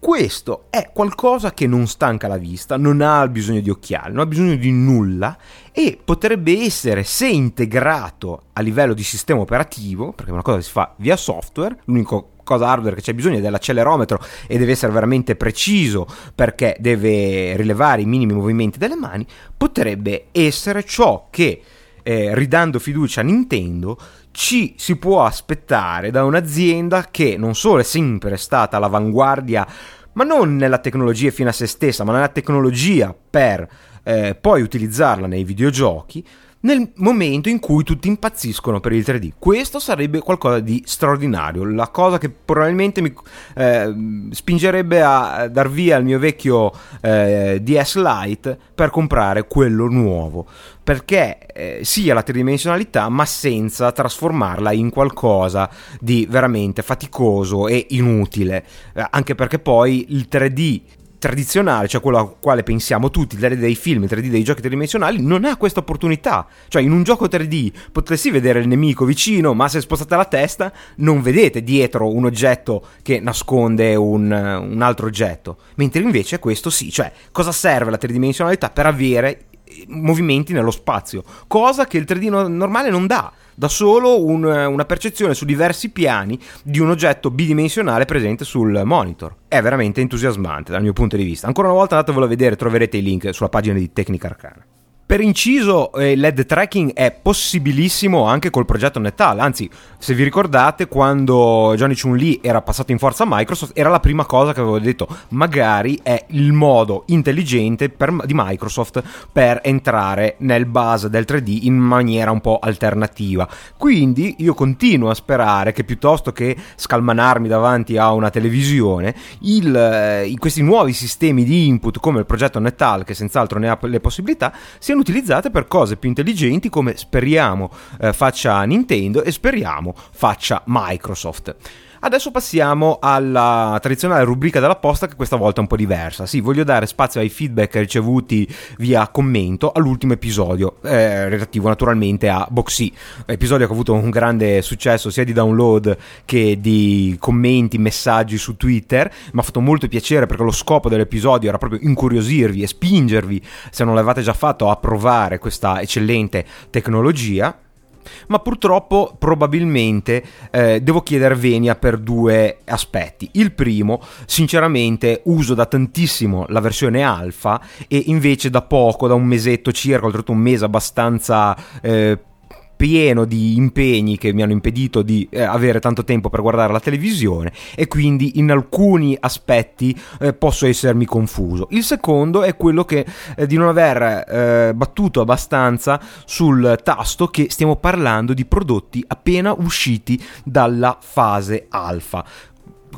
Questo è qualcosa che non stanca la vista, non ha bisogno di occhiali, non ha bisogno di nulla e potrebbe essere, se integrato a livello di sistema operativo, perché è una cosa che si fa via software, l'unico cosa hardware che c'è bisogno è dell'accelerometro e deve essere veramente preciso perché deve rilevare i minimi movimenti delle mani, potrebbe essere ciò che eh, ridando fiducia a Nintendo ci si può aspettare da un'azienda che non solo è sempre stata all'avanguardia, ma non nella tecnologia fino a se stessa, ma nella tecnologia per eh, poi utilizzarla nei videogiochi, nel momento in cui tutti impazziscono per il 3D. Questo sarebbe qualcosa di straordinario, la cosa che probabilmente mi eh, spingerebbe a dar via il mio vecchio eh, DS Lite per comprare quello nuovo, perché eh, sia la tridimensionalità ma senza trasformarla in qualcosa di veramente faticoso e inutile, eh, anche perché poi il 3D tradizionale, cioè quello al quale pensiamo tutti, il 3D dei film, il 3D dei giochi tridimensionali, non ha questa opportunità. Cioè, in un gioco 3D potresti vedere il nemico vicino, ma se spostate la testa non vedete dietro un oggetto che nasconde un, un altro oggetto. Mentre invece questo sì, cioè, cosa serve la tridimensionalità per avere movimenti nello spazio, cosa che il 3D no- normale non dà da solo un, una percezione su diversi piani di un oggetto bidimensionale presente sul monitor. È veramente entusiasmante dal mio punto di vista. Ancora una volta andatevelo a vedere, troverete i link sulla pagina di Tecnica Arcana. Per inciso, eh, LED tracking è possibilissimo anche col progetto Netal. Anzi, se vi ricordate, quando Johnny Chun Lee era passato in forza a Microsoft, era la prima cosa che avevo detto. Magari è il modo intelligente per, di Microsoft per entrare nel base del 3D in maniera un po' alternativa. Quindi io continuo a sperare che piuttosto che scalmanarmi davanti a una televisione, il, eh, questi nuovi sistemi di input come il progetto Netal, che senz'altro ne ha le possibilità, siano utilizzate per cose più intelligenti come speriamo eh, faccia Nintendo e speriamo faccia Microsoft. Adesso passiamo alla tradizionale rubrica della posta che questa volta è un po' diversa. Sì, voglio dare spazio ai feedback ricevuti via commento all'ultimo episodio, eh, relativo naturalmente a Boxy, episodio che ha avuto un grande successo sia di download che di commenti, messaggi su Twitter. Mi ha fatto molto piacere perché lo scopo dell'episodio era proprio incuriosirvi e spingervi, se non l'avete già fatto, a provare questa eccellente tecnologia ma purtroppo probabilmente eh, devo chiedere venia per due aspetti. Il primo, sinceramente, uso da tantissimo la versione alfa e invece da poco, da un mesetto circa, oltretutto un mese abbastanza eh, pieno di impegni che mi hanno impedito di eh, avere tanto tempo per guardare la televisione e quindi in alcuni aspetti eh, posso essermi confuso. Il secondo è quello che eh, di non aver eh, battuto abbastanza sul tasto che stiamo parlando di prodotti appena usciti dalla fase alfa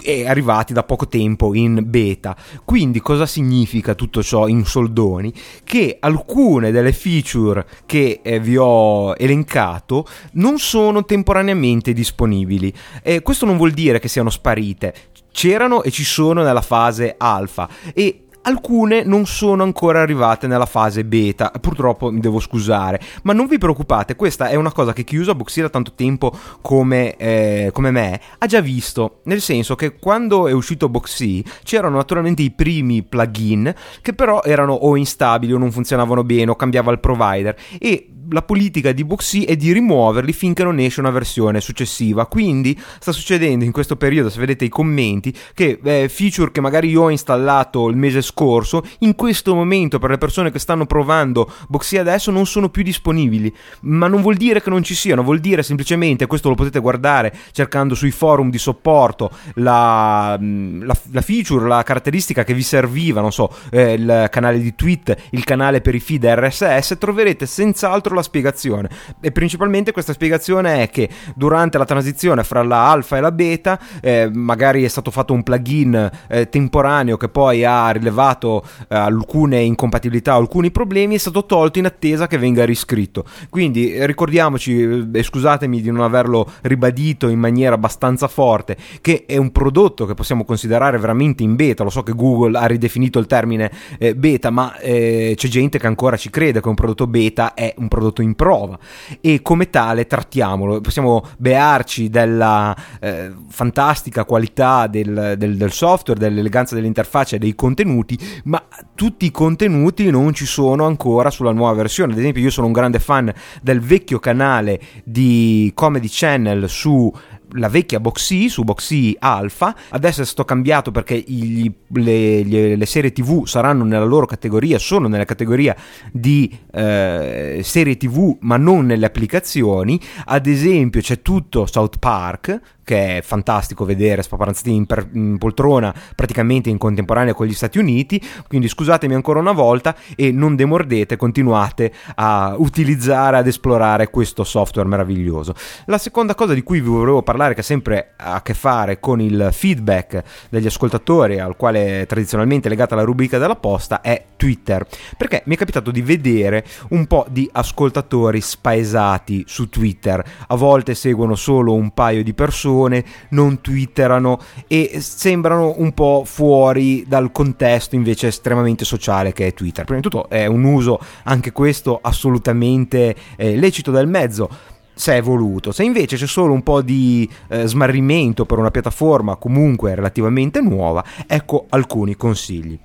e arrivati da poco tempo in beta. Quindi cosa significa tutto ciò in soldoni? Che alcune delle feature che eh, vi ho elencato non sono temporaneamente disponibili. E questo non vuol dire che siano sparite. C'erano e ci sono nella fase alfa e alcune non sono ancora arrivate nella fase beta, purtroppo mi devo scusare, ma non vi preoccupate, questa è una cosa che chi usa Boxy da tanto tempo come, eh, come me ha già visto, nel senso che quando è uscito Boxy c'erano naturalmente i primi plugin che però erano o instabili o non funzionavano bene o cambiava il provider e la politica di Boxy è di rimuoverli finché non esce una versione successiva. Quindi sta succedendo in questo periodo, se vedete i commenti, che eh, feature che magari io ho installato il mese scorso, in questo momento per le persone che stanno provando Boxy adesso non sono più disponibili. Ma non vuol dire che non ci siano, vuol dire semplicemente, questo lo potete guardare cercando sui forum di supporto, la, mm, la, la feature, la caratteristica che vi serviva, non so, eh, il canale di tweet, il canale per i feed RSS, troverete senz'altro la la spiegazione. E principalmente questa spiegazione è che durante la transizione fra la alfa e la beta, eh, magari è stato fatto un plugin eh, temporaneo che poi ha rilevato eh, alcune incompatibilità, alcuni problemi, è stato tolto in attesa che venga riscritto. Quindi eh, ricordiamoci, eh, e scusatemi di non averlo ribadito in maniera abbastanza forte, che è un prodotto che possiamo considerare veramente in beta. Lo so che Google ha ridefinito il termine eh, beta, ma c'è gente che ancora ci crede che un prodotto beta è un prodotto prodotto in prova e come tale trattiamolo. Possiamo bearci della eh, fantastica qualità del, del, del software, dell'eleganza dell'interfaccia e dei contenuti, ma tutti i contenuti non ci sono ancora sulla nuova versione. Ad esempio, io sono un grande fan del vecchio canale di Comedy Channel su la vecchia Boxy su Boxy Alpha, adesso è stato cambiato perché gli, le, le, le, serie TV saranno nella loro categoria, sono nella categoria di eh, serie TV ma non nelle applicazioni, ad esempio c'è tutto South Park che è fantastico vedere spaparanzati in, per, in, poltrona praticamente in contemporanea con gli Stati Uniti, quindi scusatemi ancora una volta e non demordete, continuate a utilizzare, ad esplorare questo software meraviglioso. La seconda cosa di cui vi volevo parlare, che ha sempre a che fare con il feedback degli ascoltatori, al quale tradizionalmente è legata la rubrica della posta, è Twitter, perché mi è capitato di vedere un po' di ascoltatori spaesati su Twitter, a volte seguono solo un paio di persone, persone non twitterano e sembrano un po' fuori dal contesto invece estremamente sociale che è Twitter. Prima di tutto è un uso anche questo assolutamente eh, lecito del mezzo se è voluto. Se invece c'è solo un po' di eh, smarrimento per una piattaforma comunque relativamente nuova, ecco alcuni consigli.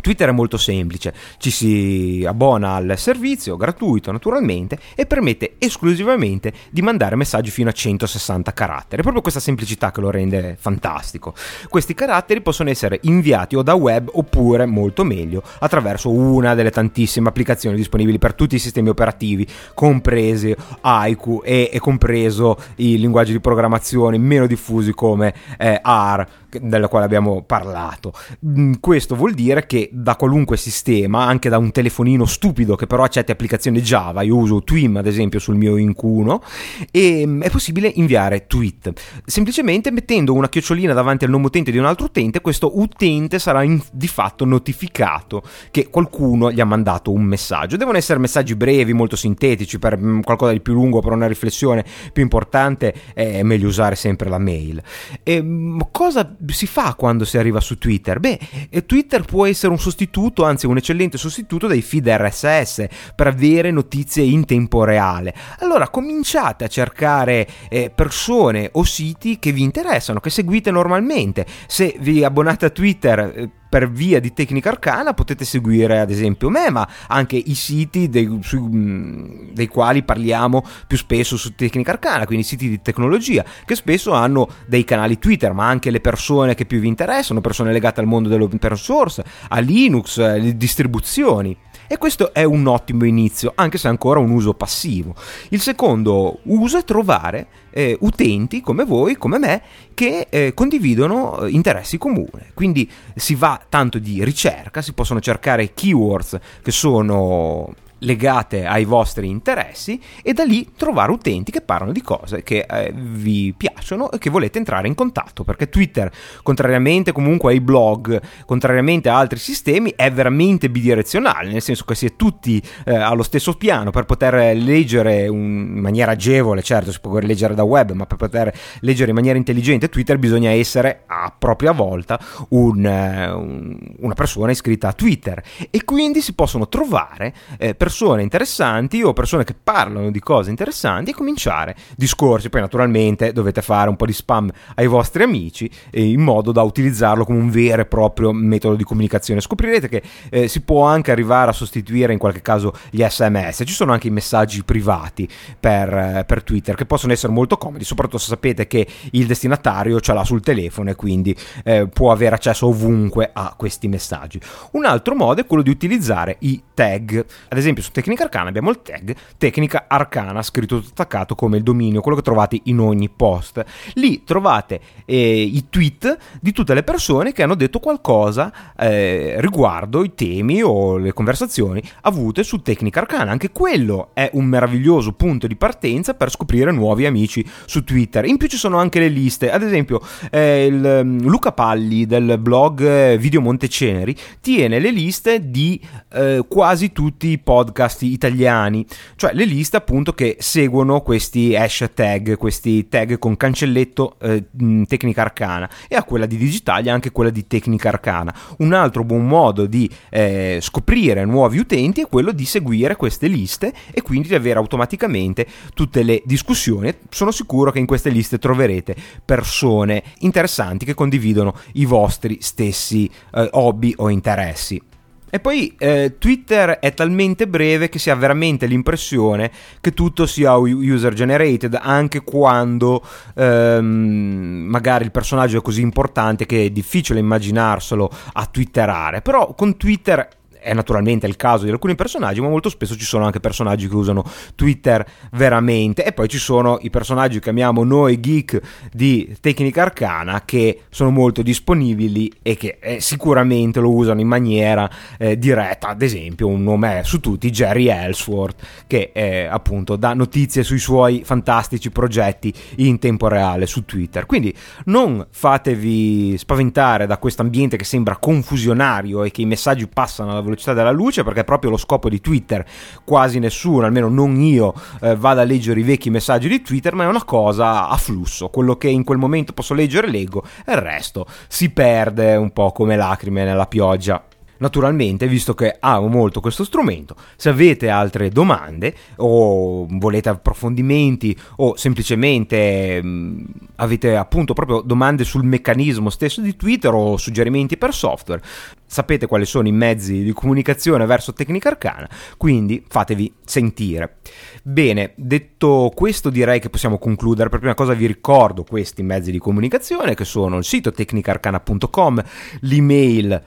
Twitter è molto semplice, ci si abbona al servizio, gratuito naturalmente, e permette esclusivamente di mandare messaggi fino a 160 caratteri. È proprio questa semplicità che lo rende fantastico. Questi caratteri possono essere inviati o da web oppure, molto meglio, attraverso una delle tantissime applicazioni disponibili per tutti i sistemi operativi, compresi Haiku e, e compreso i linguaggi di programmazione meno diffusi come eh, R, della quale abbiamo parlato. Mm, questo vuol dire che da qualunque sistema, anche da un telefonino stupido che però accetta applicazioni Java, io uso Twim ad esempio sul mio Inc 1, e mm, è possibile inviare tweet. Semplicemente mettendo una chiocciolina davanti al nome utente di un altro utente, questo utente sarà in, di fatto notificato che qualcuno gli ha mandato un messaggio. Devono essere messaggi brevi, molto sintetici, per mm, qualcosa di più lungo, per una riflessione più importante è meglio usare sempre la mail. E cosa si fa quando si arriva su Twitter? Beh, Twitter può essere un sostituto, anzi un eccellente sostituto dei feed RSS per avere notizie in tempo reale. Allora cominciate a cercare eh, persone o siti che vi interessano, che seguite normalmente. Se vi abbonate a Twitter eh, per via di tecnica arcana potete seguire ad esempio me, ma anche i siti dei, su, mm, dei quali parliamo più spesso su tecnica arcana, quindi siti di tecnologia, che spesso hanno dei canali Twitter, ma anche le persone che più vi interessano, persone legate al mondo dell'open source, a Linux, alle distribuzioni. E questo è un ottimo inizio, anche se ancora un uso passivo. Il secondo uso è trovare eh, utenti come voi, come me, che eh, condividono eh, interessi comuni. Quindi si va tanto di ricerca, si possono cercare keywords che sono legate ai vostri interessi e da lì trovare utenti che parlano di cose che eh, vi piacciono e che volete entrare in contatto perché Twitter contrariamente comunque ai blog contrariamente a altri sistemi è veramente bidirezionale nel senso che si è tutti eh, allo stesso piano per poter leggere un, in maniera agevole certo si può leggere da web ma per poter leggere in maniera intelligente Twitter bisogna essere a propria volta un, eh, un, una persona iscritta a Twitter. E quindi si possono trovare eh, persone persone interessanti o persone che parlano di cose interessanti e cominciare discorsi. Poi naturalmente dovete fare un po' di spam ai vostri amici eh, in modo da utilizzarlo come un vero e proprio metodo di comunicazione. Scoprirete che eh, si può anche arrivare a sostituire in qualche caso gli sms. Ci sono anche i messaggi privati per, eh, per Twitter che possono essere molto comodi, soprattutto se sapete che il destinatario ce l'ha sul telefono e quindi eh, può avere accesso ovunque a questi messaggi. Un altro modo è quello di utilizzare i tag. Ad esempio esempio su Tecnica Arcana abbiamo il tag Tecnica Arcana scritto attaccato come il dominio, quello che trovate in ogni post. Lì trovate eh, i tweet di tutte le persone che hanno detto qualcosa eh, riguardo i temi o le conversazioni avute su Tecnica Arcana. Anche quello è un meraviglioso punto di partenza per scoprire nuovi amici su Twitter. In più ci sono anche le liste, ad esempio eh, il, mm, Luca Palli del blog eh, Video Monteceneri tiene le liste di eh, quasi tutti i podcast podcast italiani, cioè le liste appunto che seguono questi hashtag, questi tag con cancelletto eh, tecnica arcana e a quella di Digitalia anche quella di tecnica arcana. Un altro buon modo di eh, scoprire nuovi utenti è quello di seguire queste liste e quindi di avere automaticamente tutte le discussioni. Sono sicuro che in queste liste troverete persone interessanti che condividono i vostri stessi eh, hobby o interessi. E poi eh, Twitter è talmente breve che si ha veramente l'impressione che tutto sia user generated, anche quando ehm, magari il personaggio è così importante che è difficile immaginarselo a twitterare. Però con Twitter è naturalmente il caso di alcuni personaggi, ma molto spesso ci sono anche personaggi che usano Twitter veramente. E poi ci sono i personaggi che chiamiamo noi geek di tecnica arcana che sono molto disponibili e che eh, sicuramente lo usano in maniera eh, diretta. Ad esempio, un nome su tutti Jerry Ellsworth, che eh, appunto dà notizie sui suoi fantastici progetti in tempo reale su Twitter. Quindi non fatevi spaventare da questo ambiente che sembra confusionario e che i messaggi passano alla velocità della luce perché è proprio lo scopo di Twitter. Quasi nessuno, almeno non io, eh, vada a leggere i vecchi messaggi di Twitter, ma è una cosa a flusso. Quello che in quel momento posso leggere leggo e il resto si perde un po' come lacrime nella pioggia. Naturalmente, visto che amo molto questo strumento, se avete altre domande o volete approfondimenti o semplicemente mh, avete appunto proprio domande sul meccanismo stesso di Twitter o suggerimenti per software, sapete quali sono i mezzi di comunicazione verso Tecnica Arcana, quindi fatevi sentire. Bene, detto questo direi che possiamo concludere. Per prima cosa vi ricordo questi mezzi di comunicazione che sono il sito tecnicarcana.com, l'email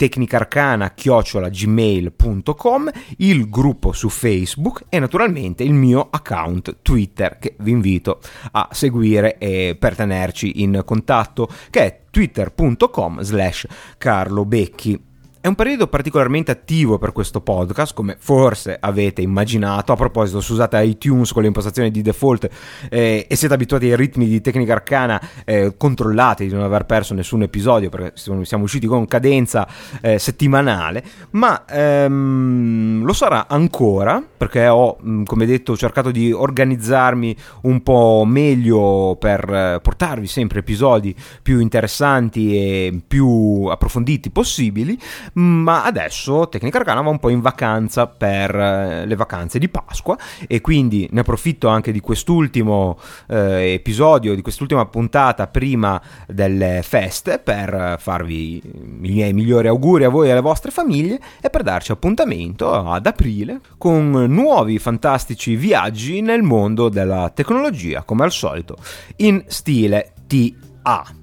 tecnicarcana-gmail.com, il gruppo su Facebook e naturalmente il mio account Twitter che vi invito a seguire e per tenerci in contatto che è twitter.com slash Carlo Becchi. È un periodo particolarmente attivo per questo podcast, come forse avete immaginato. A proposito, se usate iTunes con le impostazioni di default eh, e siete abituati ai ritmi di tecnica arcana, eh, controllate di non aver perso nessun episodio perché siamo usciti con cadenza eh, settimanale, ma ehm, lo sarà ancora perché ho, mm, come detto, cercato di organizzarmi un po' meglio per eh, portarvi sempre episodi più interessanti e più approfonditi possibili ma adesso Tecnica Arcana va un po' in vacanza per eh, le vacanze di Pasqua e quindi ne approfitto anche di quest'ultimo eh, episodio, di quest'ultima puntata prima delle feste per farvi i miei migliori auguri a voi e alle vostre famiglie e per darci appuntamento ad aprile con nuovi fantastici viaggi nel mondo della tecnologia come al solito in stile TA.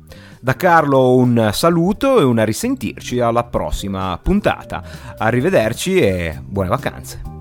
Da Carlo un saluto e un risentirci alla prossima puntata. Arrivederci e buone vacanze.